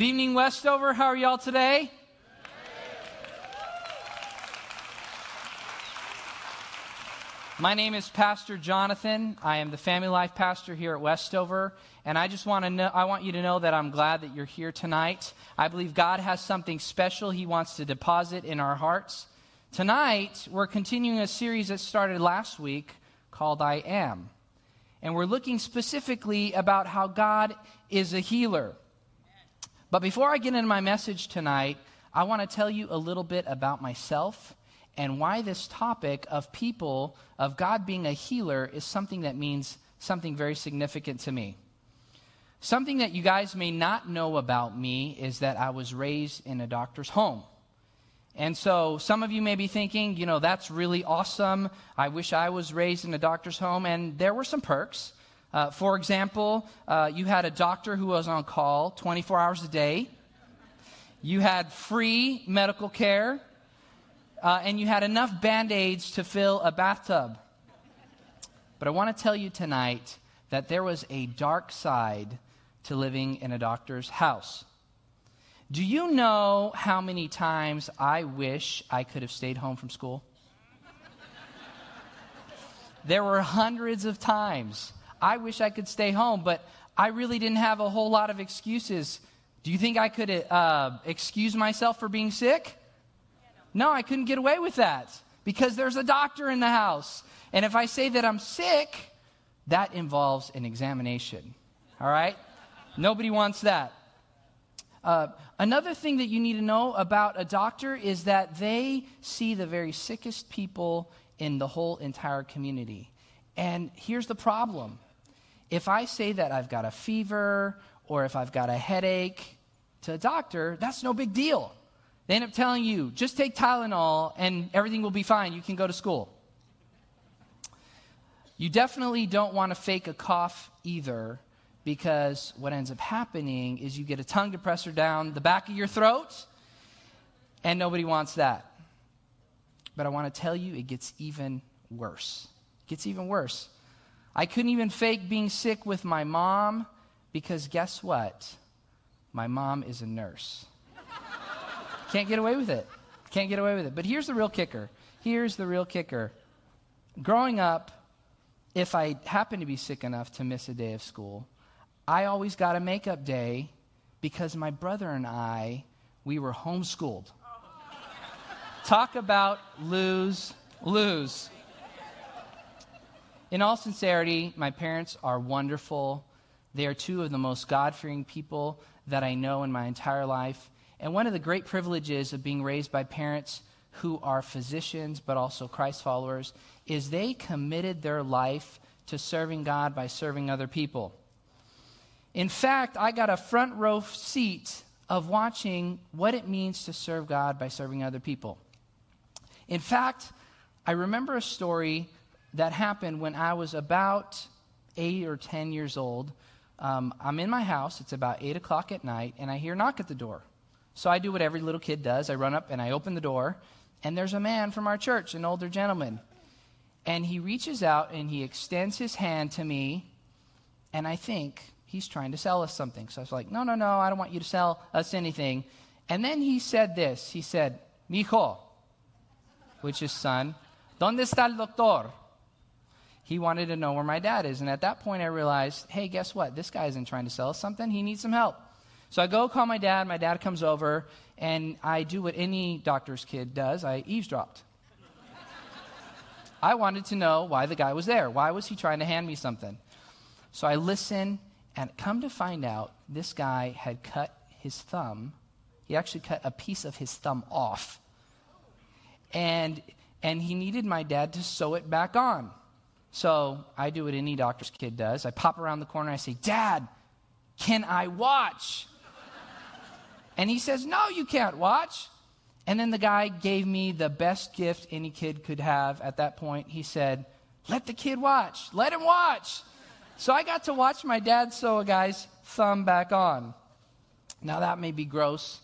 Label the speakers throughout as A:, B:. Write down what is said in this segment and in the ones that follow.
A: Good evening, Westover. How are y'all today? My name is Pastor Jonathan. I am the family life pastor here at Westover, and I just want to know I want you to know that I'm glad that you're here tonight. I believe God has something special he wants to deposit in our hearts. Tonight, we're continuing a series that started last week called I Am. And we're looking specifically about how God is a healer. But before I get into my message tonight, I want to tell you a little bit about myself and why this topic of people, of God being a healer, is something that means something very significant to me. Something that you guys may not know about me is that I was raised in a doctor's home. And so some of you may be thinking, you know, that's really awesome. I wish I was raised in a doctor's home. And there were some perks. Uh, for example, uh, you had a doctor who was on call 24 hours a day. You had free medical care. Uh, and you had enough band aids to fill a bathtub. But I want to tell you tonight that there was a dark side to living in a doctor's house. Do you know how many times I wish I could have stayed home from school? there were hundreds of times I wish I could stay home, but I really didn't have a whole lot of excuses. Do you think I could uh, excuse myself for being sick? No, I couldn't get away with that because there's a doctor in the house. And if I say that I'm sick, that involves an examination. All right? Nobody wants that. Uh, another thing that you need to know about a doctor is that they see the very sickest people in the whole entire community. And here's the problem if I say that I've got a fever or if I've got a headache to a doctor, that's no big deal. They end up telling you, just take Tylenol and everything will be fine. You can go to school. You definitely don't want to fake a cough either because what ends up happening is you get a tongue depressor down the back of your throat, and nobody wants that. But I want to tell you, it gets even worse. It gets even worse. I couldn't even fake being sick with my mom because guess what? My mom is a nurse. Can't get away with it. Can't get away with it. But here's the real kicker. Here's the real kicker. Growing up, if I happened to be sick enough to miss a day of school, I always got a makeup day because my brother and I, we were homeschooled. Talk about lose, lose. In all sincerity, my parents are wonderful. They are two of the most God fearing people that I know in my entire life. And one of the great privileges of being raised by parents who are physicians but also Christ followers is they committed their life to serving God by serving other people. In fact, I got a front row seat of watching what it means to serve God by serving other people. In fact, I remember a story that happened when I was about eight or 10 years old. Um, I'm in my house, it's about 8 o'clock at night, and I hear a knock at the door. So I do what every little kid does I run up and I open the door, and there's a man from our church, an older gentleman. And he reaches out and he extends his hand to me, and I think he's trying to sell us something. So I was like, no, no, no, I don't want you to sell us anything. And then he said this He said, Mijo, which is son, ¿dónde está el doctor? He wanted to know where my dad is. And at that point, I realized, hey, guess what? This guy isn't trying to sell us something. He needs some help. So I go call my dad. My dad comes over, and I do what any doctor's kid does I eavesdropped. I wanted to know why the guy was there. Why was he trying to hand me something? So I listen, and come to find out, this guy had cut his thumb. He actually cut a piece of his thumb off. And, and he needed my dad to sew it back on. So I do what any doctor's kid does. I pop around the corner. I say, Dad, can I watch? and he says, No, you can't watch. And then the guy gave me the best gift any kid could have at that point. He said, Let the kid watch. Let him watch. So I got to watch my dad sew a guy's thumb back on. Now, that may be gross,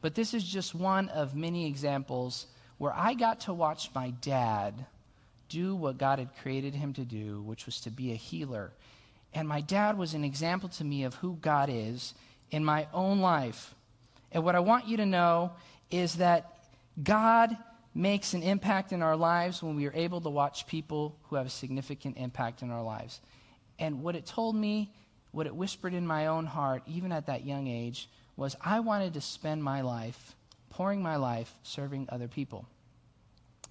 A: but this is just one of many examples where I got to watch my dad do what God had created him to do, which was to be a healer. And my dad was an example to me of who God is in my own life. And what I want you to know is that God makes an impact in our lives when we are able to watch people who have a significant impact in our lives. And what it told me, what it whispered in my own heart, even at that young age, was I wanted to spend my life, pouring my life, serving other people.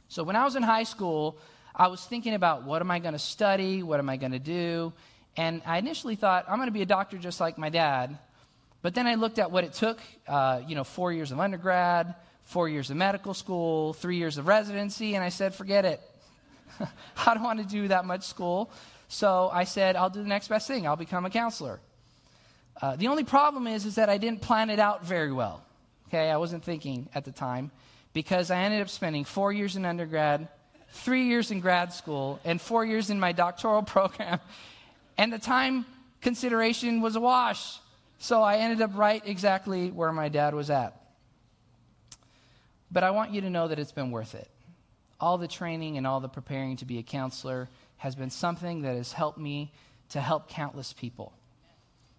A: So when I was in high school, I was thinking about what am I going to study? What am I going to do? And I initially thought, I'm going to be a doctor just like my dad. But then I looked at what it took, uh, you know, four years of undergrad, four years of medical school, three years of residency, and I said, forget it. I don't want to do that much school. So I said, I'll do the next best thing. I'll become a counselor. Uh, the only problem is, is that I didn't plan it out very well. Okay, I wasn't thinking at the time because I ended up spending four years in undergrad, three years in grad school, and four years in my doctoral program. And the time consideration was a wash. So I ended up right exactly where my dad was at. But I want you to know that it's been worth it. All the training and all the preparing to be a counselor has been something that has helped me to help countless people.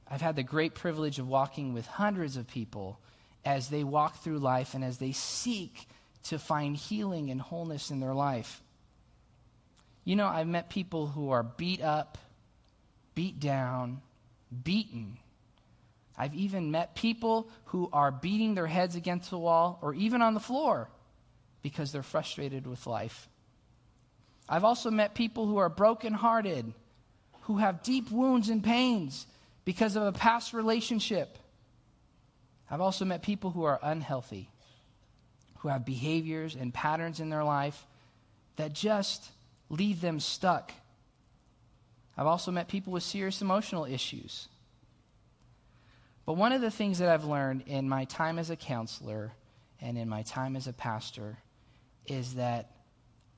A: I've had the great privilege of walking with hundreds of people as they walk through life and as they seek to find healing and wholeness in their life. You know, I've met people who are beat up, beat down, beaten. I've even met people who are beating their heads against the wall or even on the floor because they're frustrated with life. I've also met people who are brokenhearted, who have deep wounds and pains because of a past relationship. I've also met people who are unhealthy, who have behaviors and patterns in their life that just leave them stuck. I've also met people with serious emotional issues. But one of the things that I've learned in my time as a counselor and in my time as a pastor is that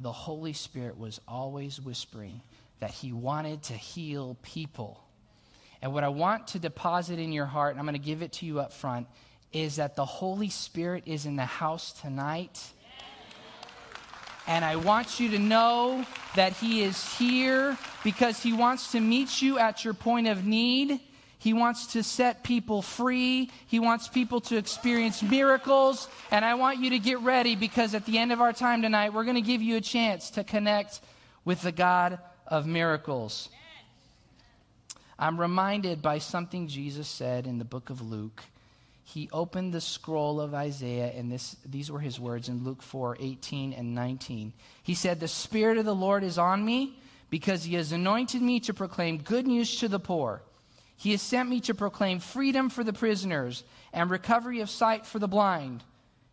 A: the Holy Spirit was always whispering that He wanted to heal people. And what I want to deposit in your heart, and I'm going to give it to you up front, is that the Holy Spirit is in the house tonight. And I want you to know that He is here because He wants to meet you at your point of need. He wants to set people free. He wants people to experience miracles. And I want you to get ready because at the end of our time tonight, we're going to give you a chance to connect with the God of miracles. I'm reminded by something Jesus said in the book of Luke. He opened the scroll of Isaiah, and this, these were his words in Luke 4 18 and 19. He said, The Spirit of the Lord is on me because he has anointed me to proclaim good news to the poor. He has sent me to proclaim freedom for the prisoners and recovery of sight for the blind,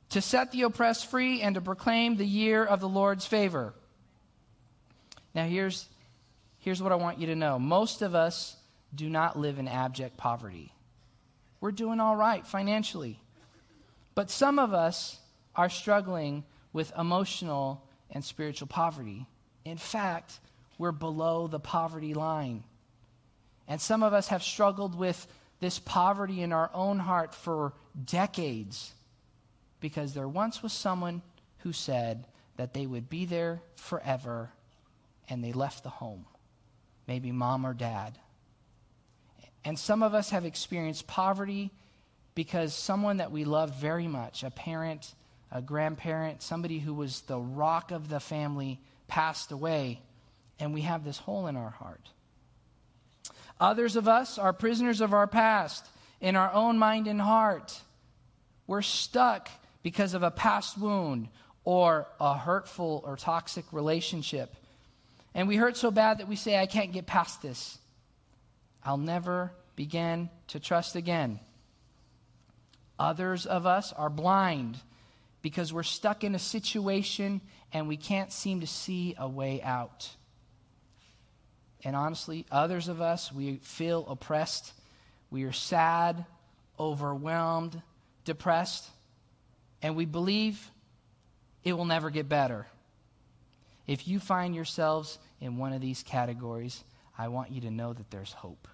A: to set the oppressed free and to proclaim the year of the Lord's favor. Now, here's, here's what I want you to know most of us do not live in abject poverty. We're doing all right financially. But some of us are struggling with emotional and spiritual poverty. In fact, we're below the poverty line. And some of us have struggled with this poverty in our own heart for decades because there once was someone who said that they would be there forever and they left the home, maybe mom or dad. And some of us have experienced poverty because someone that we loved very much, a parent, a grandparent, somebody who was the rock of the family, passed away, and we have this hole in our heart. Others of us are prisoners of our past in our own mind and heart. We're stuck because of a past wound or a hurtful or toxic relationship. And we hurt so bad that we say, I can't get past this. I'll never begin to trust again. Others of us are blind because we're stuck in a situation and we can't seem to see a way out. And honestly, others of us, we feel oppressed. We are sad, overwhelmed, depressed, and we believe it will never get better. If you find yourselves in one of these categories, I want you to know that there's hope.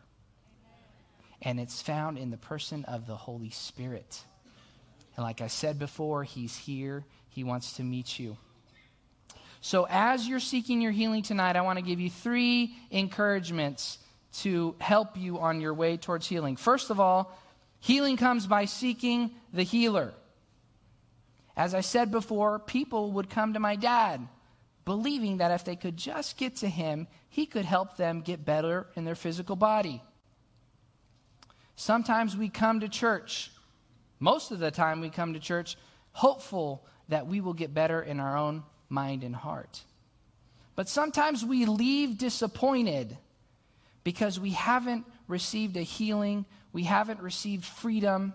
A: And it's found in the person of the Holy Spirit. And like I said before, He's here, He wants to meet you. So, as you're seeking your healing tonight, I want to give you three encouragements to help you on your way towards healing. First of all, Healing comes by seeking the healer. As I said before, people would come to my dad believing that if they could just get to him, he could help them get better in their physical body. Sometimes we come to church, most of the time we come to church hopeful that we will get better in our own mind and heart. But sometimes we leave disappointed because we haven't received a healing, we haven't received freedom.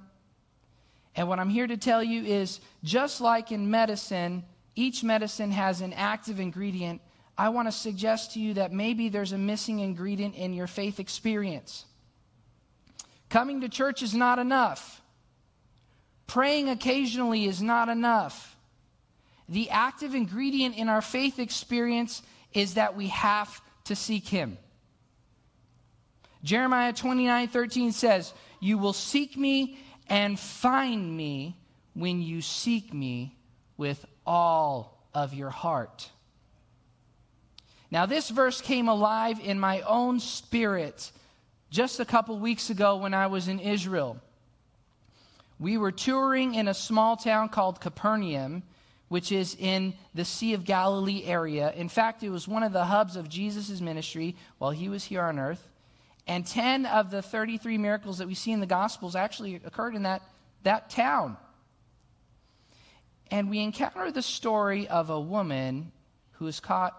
A: And what I'm here to tell you is just like in medicine, each medicine has an active ingredient. I want to suggest to you that maybe there's a missing ingredient in your faith experience. Coming to church is not enough. Praying occasionally is not enough. The active ingredient in our faith experience is that we have to seek Him. Jeremiah 29 13 says, You will seek me and find me when you seek me with all of your heart. Now, this verse came alive in my own spirit just a couple weeks ago when I was in Israel. We were touring in a small town called Capernaum, which is in the Sea of Galilee area. In fact, it was one of the hubs of Jesus' ministry while he was here on earth. And 10 of the 33 miracles that we see in the Gospels actually occurred in that, that town. And we encounter the story of a woman who is caught,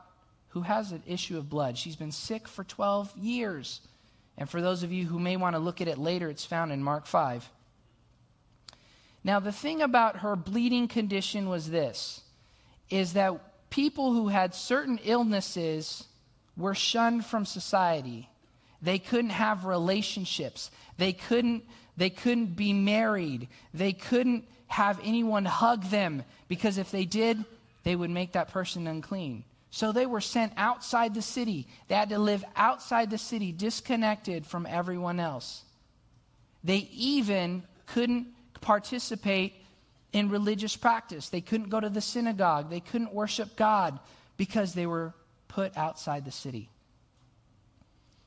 A: who has an issue of blood. She's been sick for 12 years. And for those of you who may want to look at it later, it's found in Mark 5. Now, the thing about her bleeding condition was this is that people who had certain illnesses were shunned from society. They couldn't have relationships. They couldn't, they couldn't be married. They couldn't have anyone hug them because if they did, they would make that person unclean. So they were sent outside the city. They had to live outside the city, disconnected from everyone else. They even couldn't participate in religious practice. They couldn't go to the synagogue. They couldn't worship God because they were put outside the city.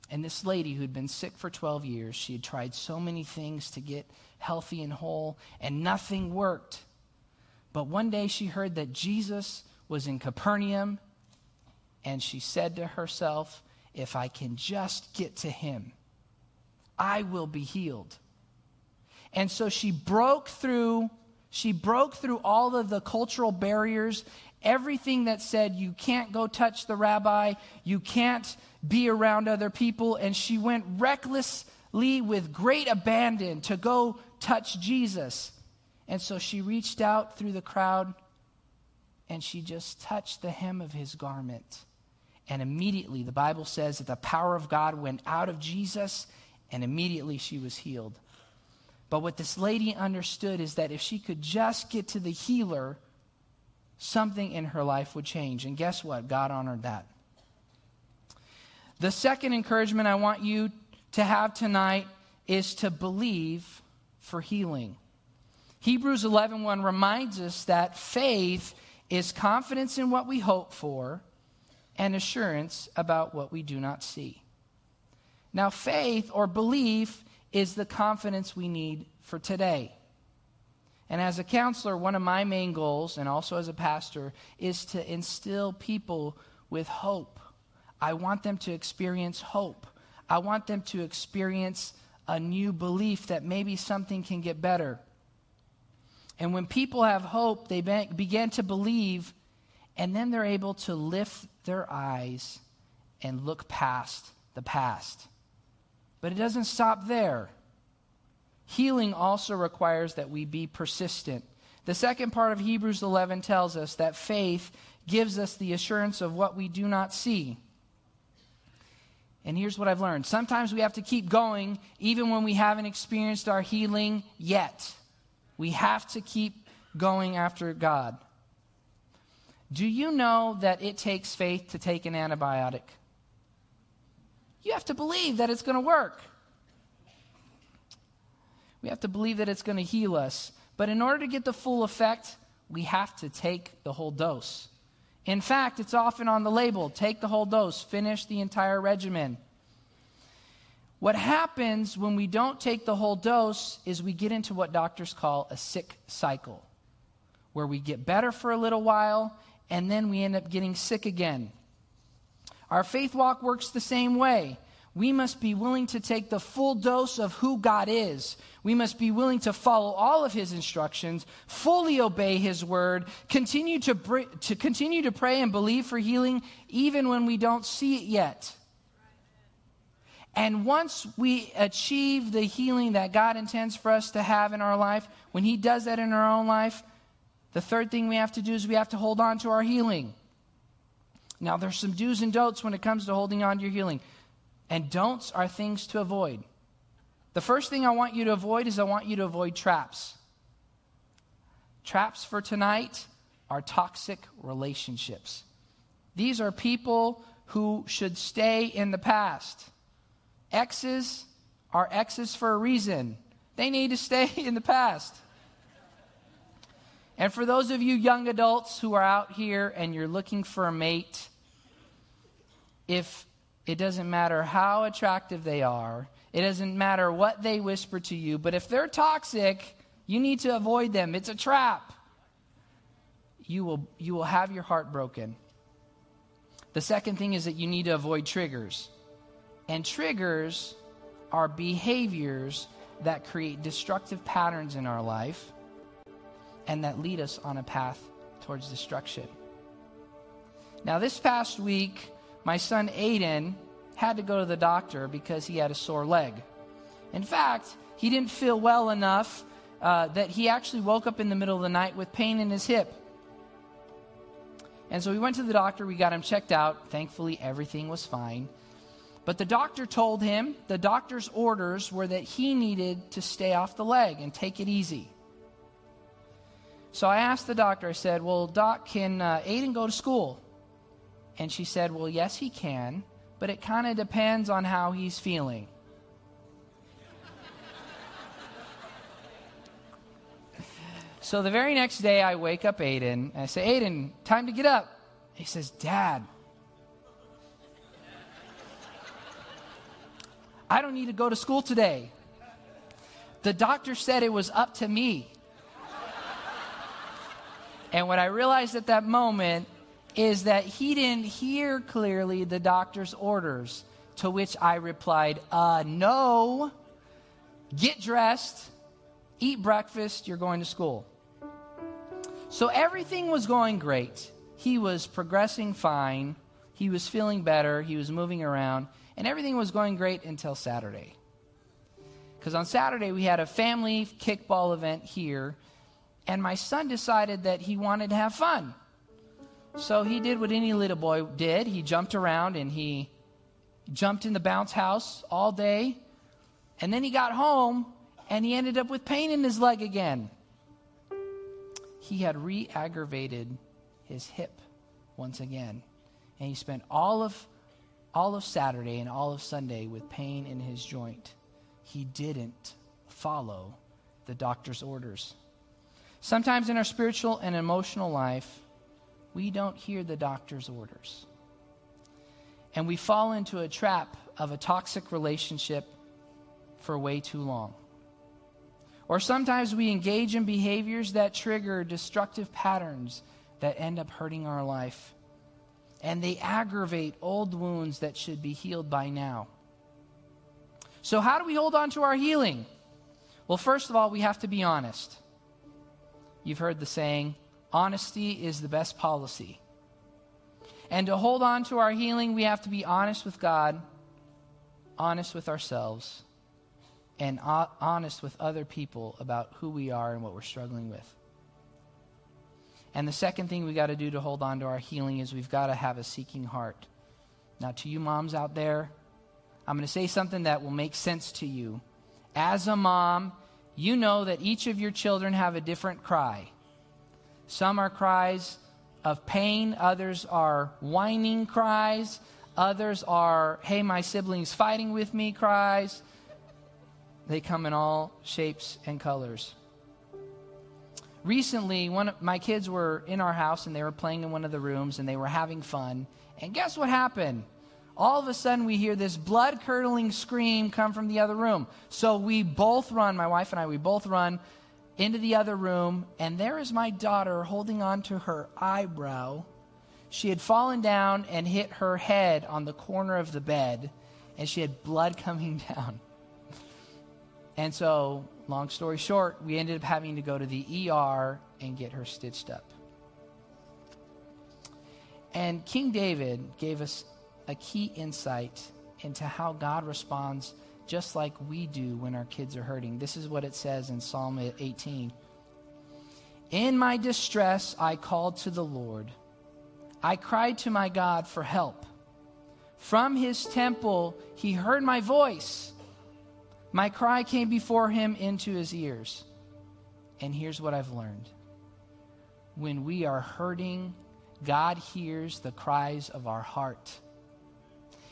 A: And this lady who'd been sick for 12 years, she had tried so many things to get healthy and whole, and nothing worked. But one day she heard that Jesus was in Capernaum, and she said to herself, If I can just get to him, I will be healed. And so she broke through she broke through all of the cultural barriers, everything that said you can't go touch the rabbi, you can't be around other people. And she went recklessly with great abandon to go touch Jesus. And so she reached out through the crowd and she just touched the hem of his garment. And immediately, the Bible says that the power of God went out of Jesus, and immediately she was healed. But what this lady understood is that if she could just get to the healer, something in her life would change. And guess what? God honored that. The second encouragement I want you to have tonight is to believe for healing. Hebrews 11:1 reminds us that faith is confidence in what we hope for and assurance about what we do not see. Now faith or belief is the confidence we need for today. And as a counselor, one of my main goals, and also as a pastor, is to instill people with hope I want them to experience hope. I want them to experience a new belief that maybe something can get better. And when people have hope, they be- begin to believe, and then they're able to lift their eyes and look past the past. But it doesn't stop there. Healing also requires that we be persistent. The second part of Hebrews 11 tells us that faith gives us the assurance of what we do not see. And here's what I've learned sometimes we have to keep going even when we haven't experienced our healing yet. We have to keep going after God. Do you know that it takes faith to take an antibiotic? You have to believe that it's going to work. We have to believe that it's going to heal us. But in order to get the full effect, we have to take the whole dose. In fact, it's often on the label take the whole dose, finish the entire regimen. What happens when we don't take the whole dose is we get into what doctors call a sick cycle, where we get better for a little while and then we end up getting sick again. Our faith walk works the same way. We must be willing to take the full dose of who God is. We must be willing to follow all of his instructions, fully obey his word, continue to, br- to continue to pray and believe for healing even when we don't see it yet. And once we achieve the healing that God intends for us to have in our life, when He does that in our own life, the third thing we have to do is we have to hold on to our healing. Now, there's some do's and don'ts when it comes to holding on to your healing. And don'ts are things to avoid. The first thing I want you to avoid is I want you to avoid traps. Traps for tonight are toxic relationships. These are people who should stay in the past. Exes are exes for a reason. They need to stay in the past. And for those of you young adults who are out here and you're looking for a mate, if it doesn't matter how attractive they are, it doesn't matter what they whisper to you, but if they're toxic, you need to avoid them. It's a trap. You will, you will have your heart broken. The second thing is that you need to avoid triggers. And triggers are behaviors that create destructive patterns in our life and that lead us on a path towards destruction. Now, this past week, my son Aiden had to go to the doctor because he had a sore leg. In fact, he didn't feel well enough uh, that he actually woke up in the middle of the night with pain in his hip. And so we went to the doctor, we got him checked out. Thankfully, everything was fine. But the doctor told him, the doctor's orders were that he needed to stay off the leg and take it easy. So I asked the doctor, I said, Well, Doc, can uh, Aiden go to school? And she said, Well, yes, he can, but it kind of depends on how he's feeling. so the very next day, I wake up Aiden and I say, Aiden, time to get up. He says, Dad, I don't need to go to school today. The doctor said it was up to me. And what I realized at that moment is that he didn't hear clearly the doctor's orders, to which I replied, uh, no, get dressed, eat breakfast, you're going to school. So everything was going great. He was progressing fine. He was feeling better. He was moving around. And everything was going great until Saturday. Because on Saturday, we had a family kickball event here, and my son decided that he wanted to have fun. So he did what any little boy did. He jumped around and he jumped in the bounce house all day. And then he got home and he ended up with pain in his leg again. He had re aggravated his hip once again. And he spent all of all of Saturday and all of Sunday with pain in his joint. He didn't follow the doctor's orders. Sometimes in our spiritual and emotional life, we don't hear the doctor's orders. And we fall into a trap of a toxic relationship for way too long. Or sometimes we engage in behaviors that trigger destructive patterns that end up hurting our life and they aggravate old wounds that should be healed by now. So, how do we hold on to our healing? Well, first of all, we have to be honest. You've heard the saying, honesty is the best policy. And to hold on to our healing, we have to be honest with God, honest with ourselves, and honest with other people about who we are and what we're struggling with. And the second thing we got to do to hold on to our healing is we've got to have a seeking heart. Now, to you moms out there, I'm going to say something that will make sense to you. As a mom, you know that each of your children have a different cry. Some are cries of pain, others are whining cries, others are, hey, my sibling's fighting with me cries. They come in all shapes and colors recently one of my kids were in our house and they were playing in one of the rooms and they were having fun and guess what happened all of a sudden we hear this blood curdling scream come from the other room. So we both run, my wife and I, we both run into the other room, and there is my daughter holding on to her eyebrow. She had fallen down and hit her head on the corner of the bed, and she had blood coming down. And so, long story short, we ended up having to go to the ER and get her stitched up. And King David gave us a key insight into how God responds just like we do when our kids are hurting. This is what it says in Psalm 18 In my distress, I called to the Lord. I cried to my God for help. From his temple, he heard my voice. My cry came before him into his ears. And here's what I've learned when we are hurting, God hears the cries of our heart.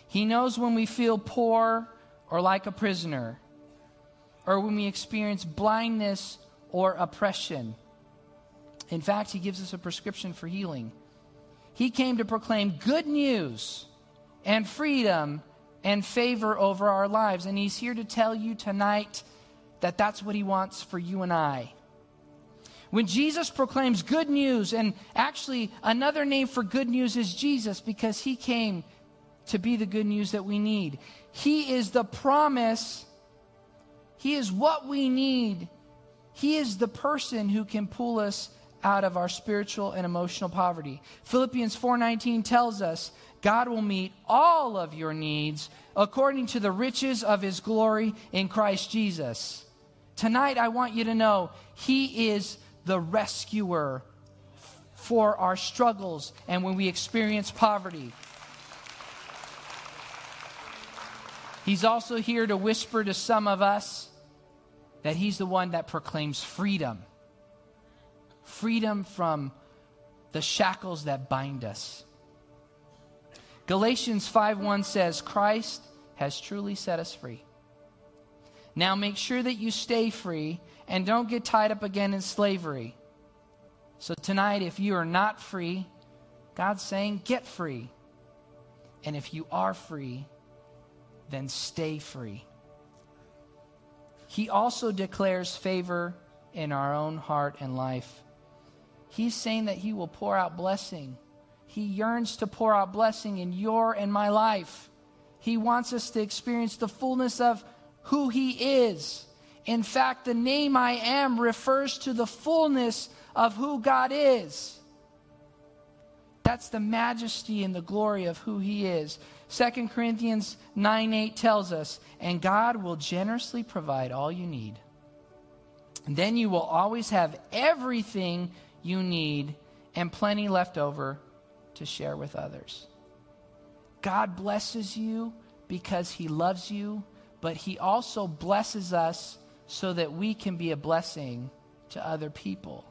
A: He knows when we feel poor or like a prisoner, or when we experience blindness or oppression. In fact, He gives us a prescription for healing. He came to proclaim good news and freedom and favor over our lives. And He's here to tell you tonight that that's what He wants for you and I. When Jesus proclaims good news, and actually another name for good news is Jesus because He came to be the good news that we need. He is the promise, He is what we need. He is the person who can pull us out of our spiritual and emotional poverty. Philippians 4:19 tells us God will meet all of your needs according to the riches of his glory in Christ Jesus. Tonight I want you to know he is the rescuer for our struggles and when we experience poverty. He's also here to whisper to some of us that He's the one that proclaims freedom freedom from the shackles that bind us. Galatians 5:1 says, Christ has truly set us free. Now make sure that you stay free and don't get tied up again in slavery. So tonight, if you are not free, God's saying, get free. And if you are free, then stay free. He also declares favor in our own heart and life. He's saying that He will pour out blessing. He yearns to pour out blessing in your and my life. He wants us to experience the fullness of who He is. In fact, the name I am refers to the fullness of who God is. That's the majesty and the glory of who He is. 2 Corinthians 9 8 tells us, and God will generously provide all you need. And then you will always have everything you need and plenty left over to share with others. God blesses you because He loves you, but He also blesses us so that we can be a blessing to other people.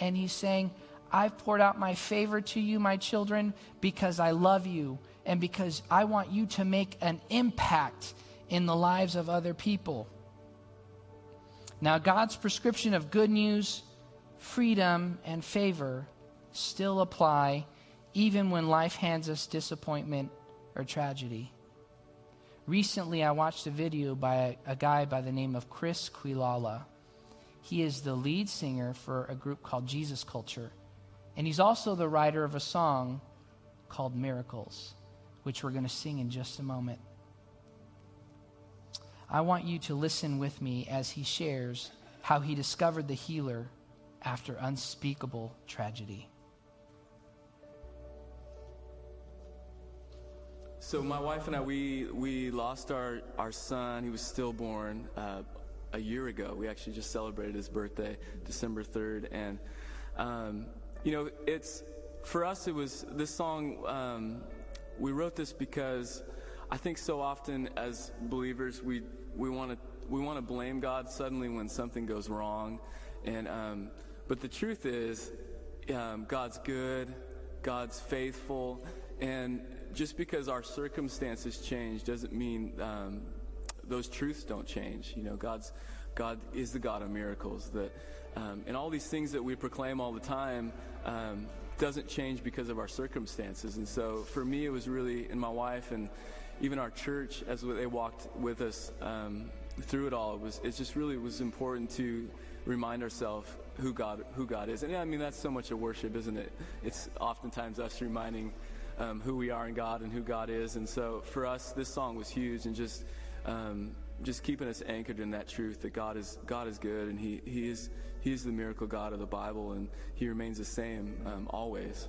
A: And He's saying, I've poured out my favor to you, my children, because I love you and because I want you to make an impact in the lives of other people. Now, God's prescription of good news, freedom, and favor still apply even when life hands us disappointment or tragedy. Recently, I watched a video by a, a guy by the name of Chris Quilala. He is the lead singer for a group called Jesus Culture, and he's also the writer of a song called Miracles which we're going to sing in just a moment. I want you to listen with me as he shares how he discovered the healer after unspeakable tragedy.
B: So my wife and I, we we lost our our son. He was stillborn uh, a year ago. We actually just celebrated his birthday, December third, and um, you know, it's for us. It was this song. Um, we wrote this because I think so often as believers we we want to we want to blame God suddenly when something goes wrong, and um, but the truth is um, God's good, God's faithful, and just because our circumstances change doesn't mean um, those truths don't change. You know, God's God is the God of miracles. That um, and all these things that we proclaim all the time. Doesn't change because of our circumstances. And so for me, it was really, and my wife and even our church, as they walked with us um, through it all, it was it just really was important to remind ourselves who God who God is. And I mean that's so much of worship, isn't it? It's oftentimes us reminding um, who we are in God and who God is. And so for us, this song was huge, and just um, just keeping us anchored in that truth that God is God is good, and He He is He is the miracle God of the Bible, and He remains the same um, always.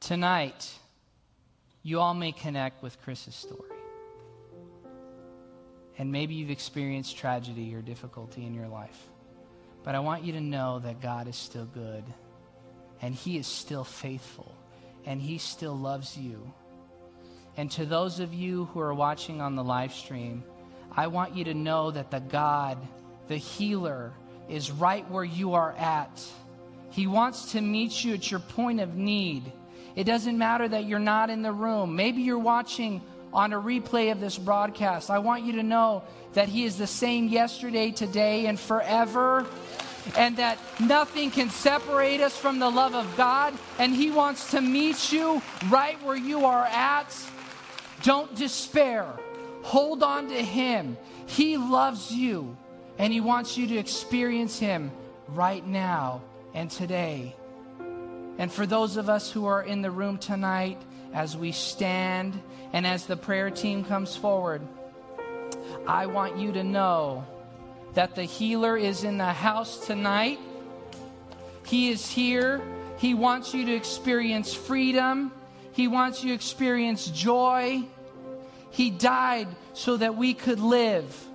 A: Tonight, you all may connect with Chris's story. And maybe you've experienced tragedy or difficulty in your life. But I want you to know that God is still good, and He is still faithful, and He still loves you. And to those of you who are watching on the live stream, I want you to know that the God, the healer, is right where you are at. He wants to meet you at your point of need. It doesn't matter that you're not in the room. Maybe you're watching on a replay of this broadcast. I want you to know that He is the same yesterday, today, and forever. And that nothing can separate us from the love of God. And He wants to meet you right where you are at. Don't despair. Hold on to Him. He loves you. And He wants you to experience Him right now and today. And for those of us who are in the room tonight, as we stand and as the prayer team comes forward, I want you to know that the healer is in the house tonight. He is here. He wants you to experience freedom. He wants you to experience joy. He died so that we could live.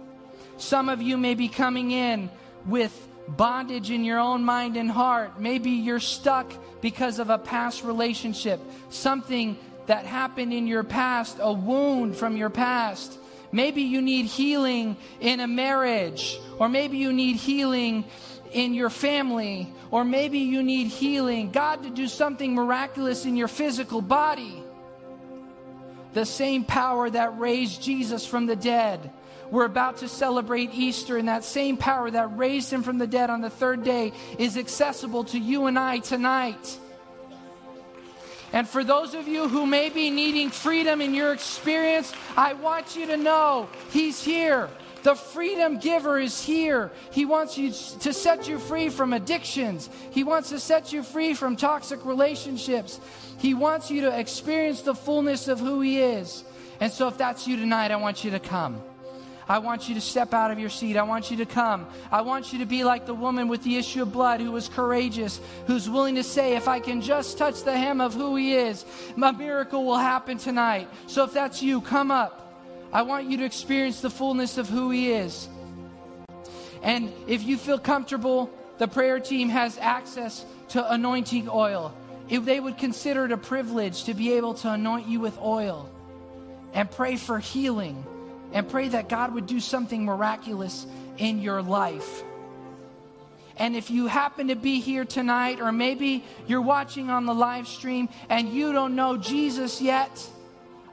A: Some of you may be coming in with bondage in your own mind and heart. Maybe you're stuck because of a past relationship, something that happened in your past, a wound from your past. Maybe you need healing in a marriage, or maybe you need healing in your family, or maybe you need healing, God to do something miraculous in your physical body. The same power that raised Jesus from the dead we're about to celebrate Easter, and that same power that raised him from the dead on the third day is accessible to you and I tonight. And for those of you who may be needing freedom in your experience, I want you to know He's here. The freedom giver is here. He wants you to set you free from addictions. He wants to set you free from toxic relationships. He wants you to experience the fullness of who He is. And so, if that's you tonight, I want you to come. I want you to step out of your seat. I want you to come. I want you to be like the woman with the issue of blood who was courageous, who's willing to say, if I can just touch the hem of who he is, my miracle will happen tonight. So if that's you, come up. I want you to experience the fullness of who he is. And if you feel comfortable, the prayer team has access to anointing oil. If they would consider it a privilege to be able to anoint you with oil and pray for healing and pray that God would do something miraculous in your life. And if you happen to be here tonight, or maybe you're watching on the live stream and you don't know Jesus yet,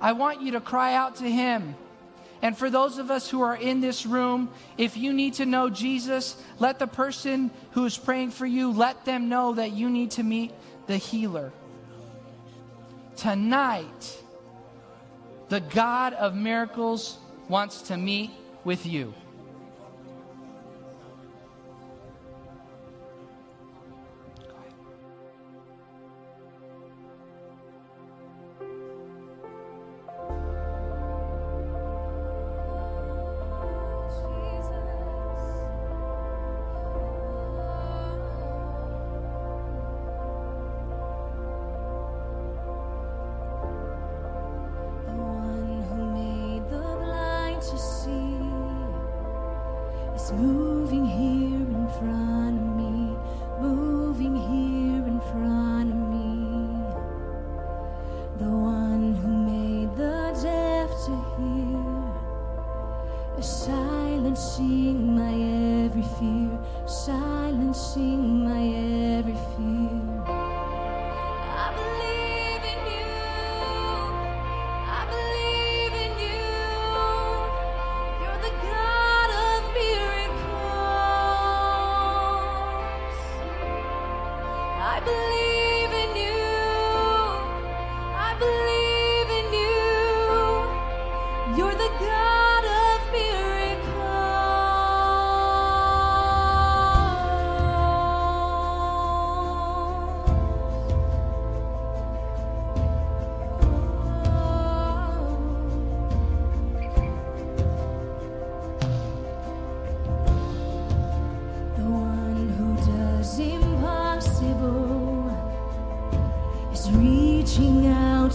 A: I want you to cry out to Him. And for those of us who are in this room, if you need to know Jesus, let the person who is praying for you, let them know that you need to meet the healer. Tonight, the God of miracles wants to meet with you.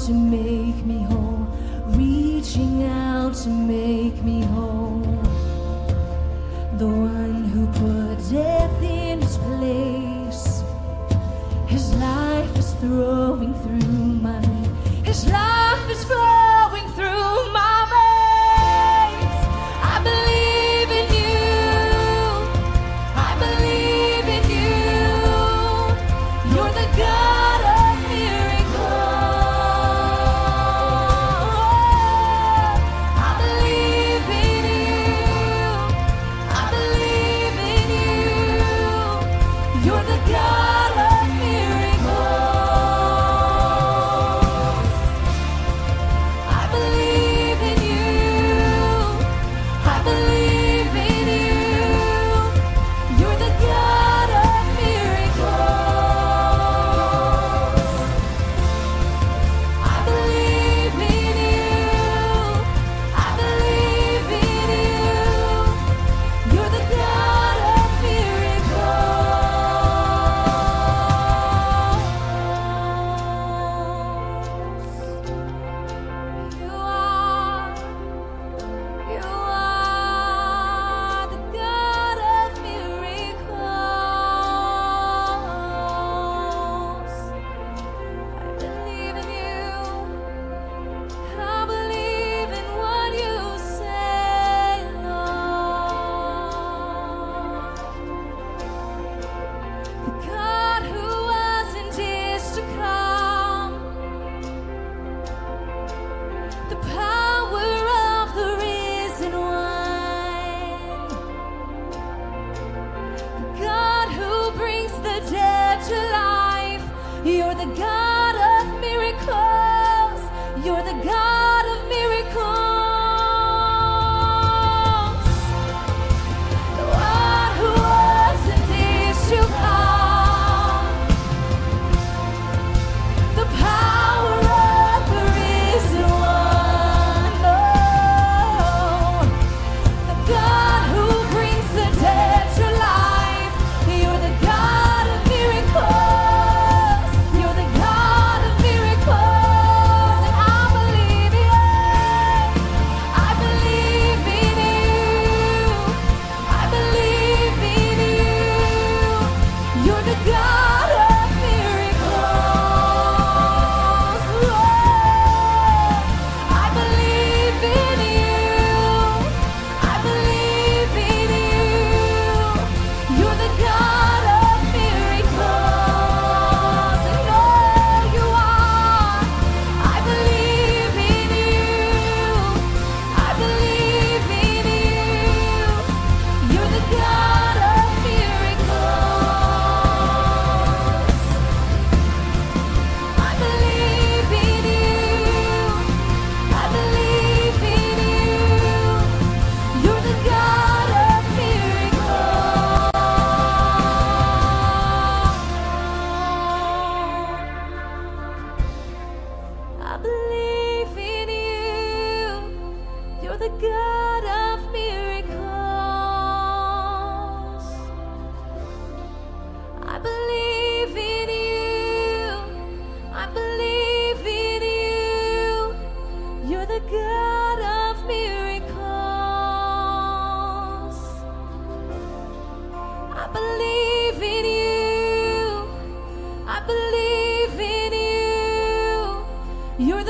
C: To make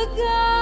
C: you.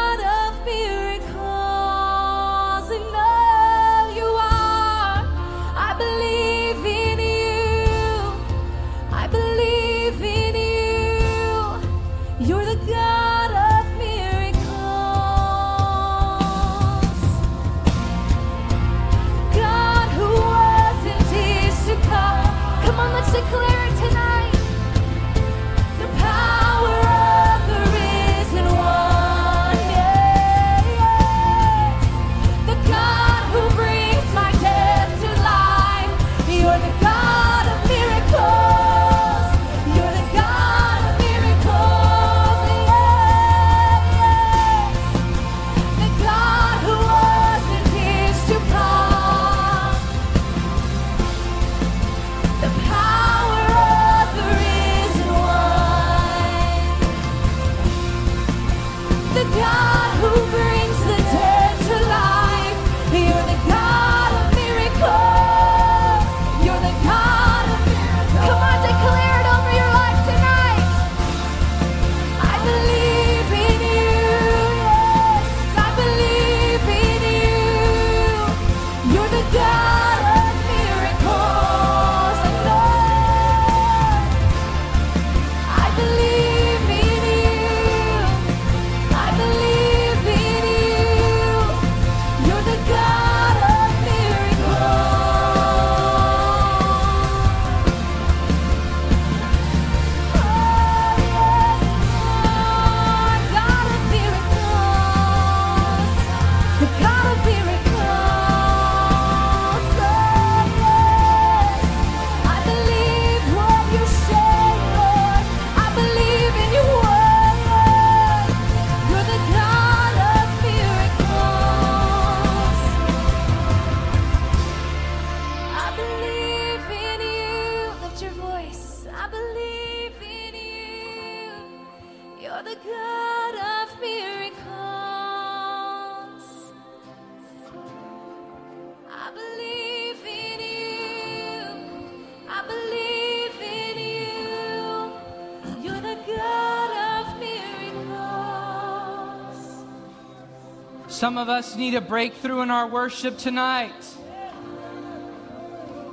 C: of us need a breakthrough in our worship tonight.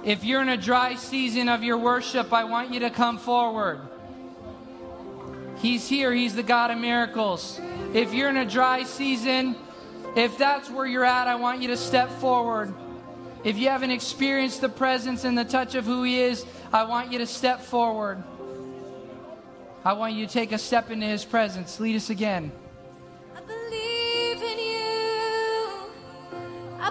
C: If you're in a dry season of your worship, I want you to come forward. He's here, He's the God of miracles. If you're in a dry season, if that's where you're at, I want you to step forward. If you haven't experienced the presence and the touch of who He is, I want you to step forward. I want you to take a step into His presence. Lead us again.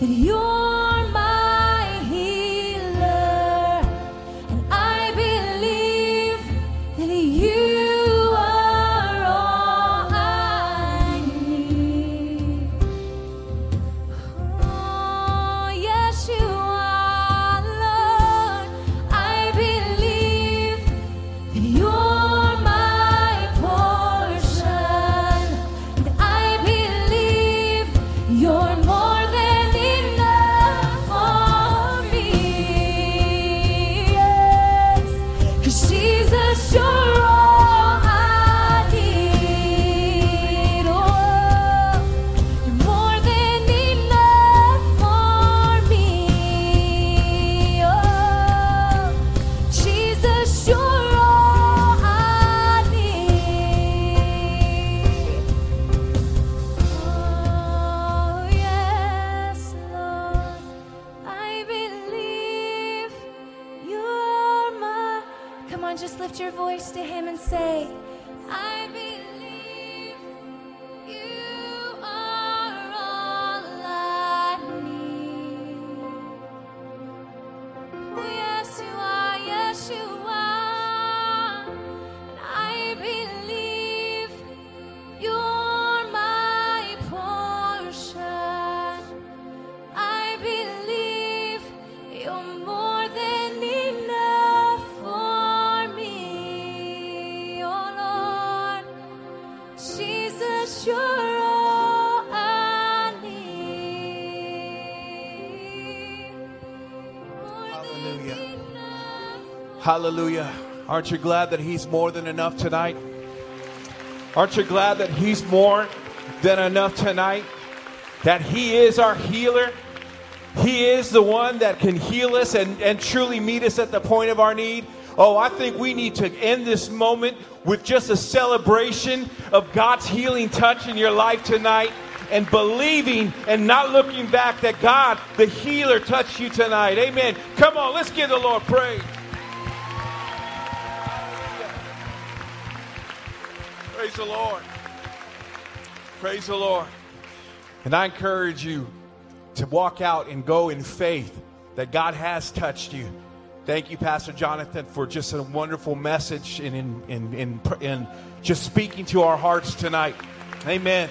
C: that
D: you're
E: Hallelujah. Aren't you glad that He's more than enough tonight? Aren't you glad that He's more than enough tonight? That He is our healer? He is the one that can heal us and, and truly meet us at the point of our need. Oh, I think we need to end this moment with just a celebration of God's healing touch in your life tonight and believing and not looking back that God, the healer, touched you tonight. Amen. Come on, let's give the Lord praise. Praise the Lord. Praise the Lord. And I encourage you to walk out and go in faith that God has touched you. Thank you, Pastor Jonathan, for just a wonderful message and in, in, in, in just speaking to our hearts tonight. Amen.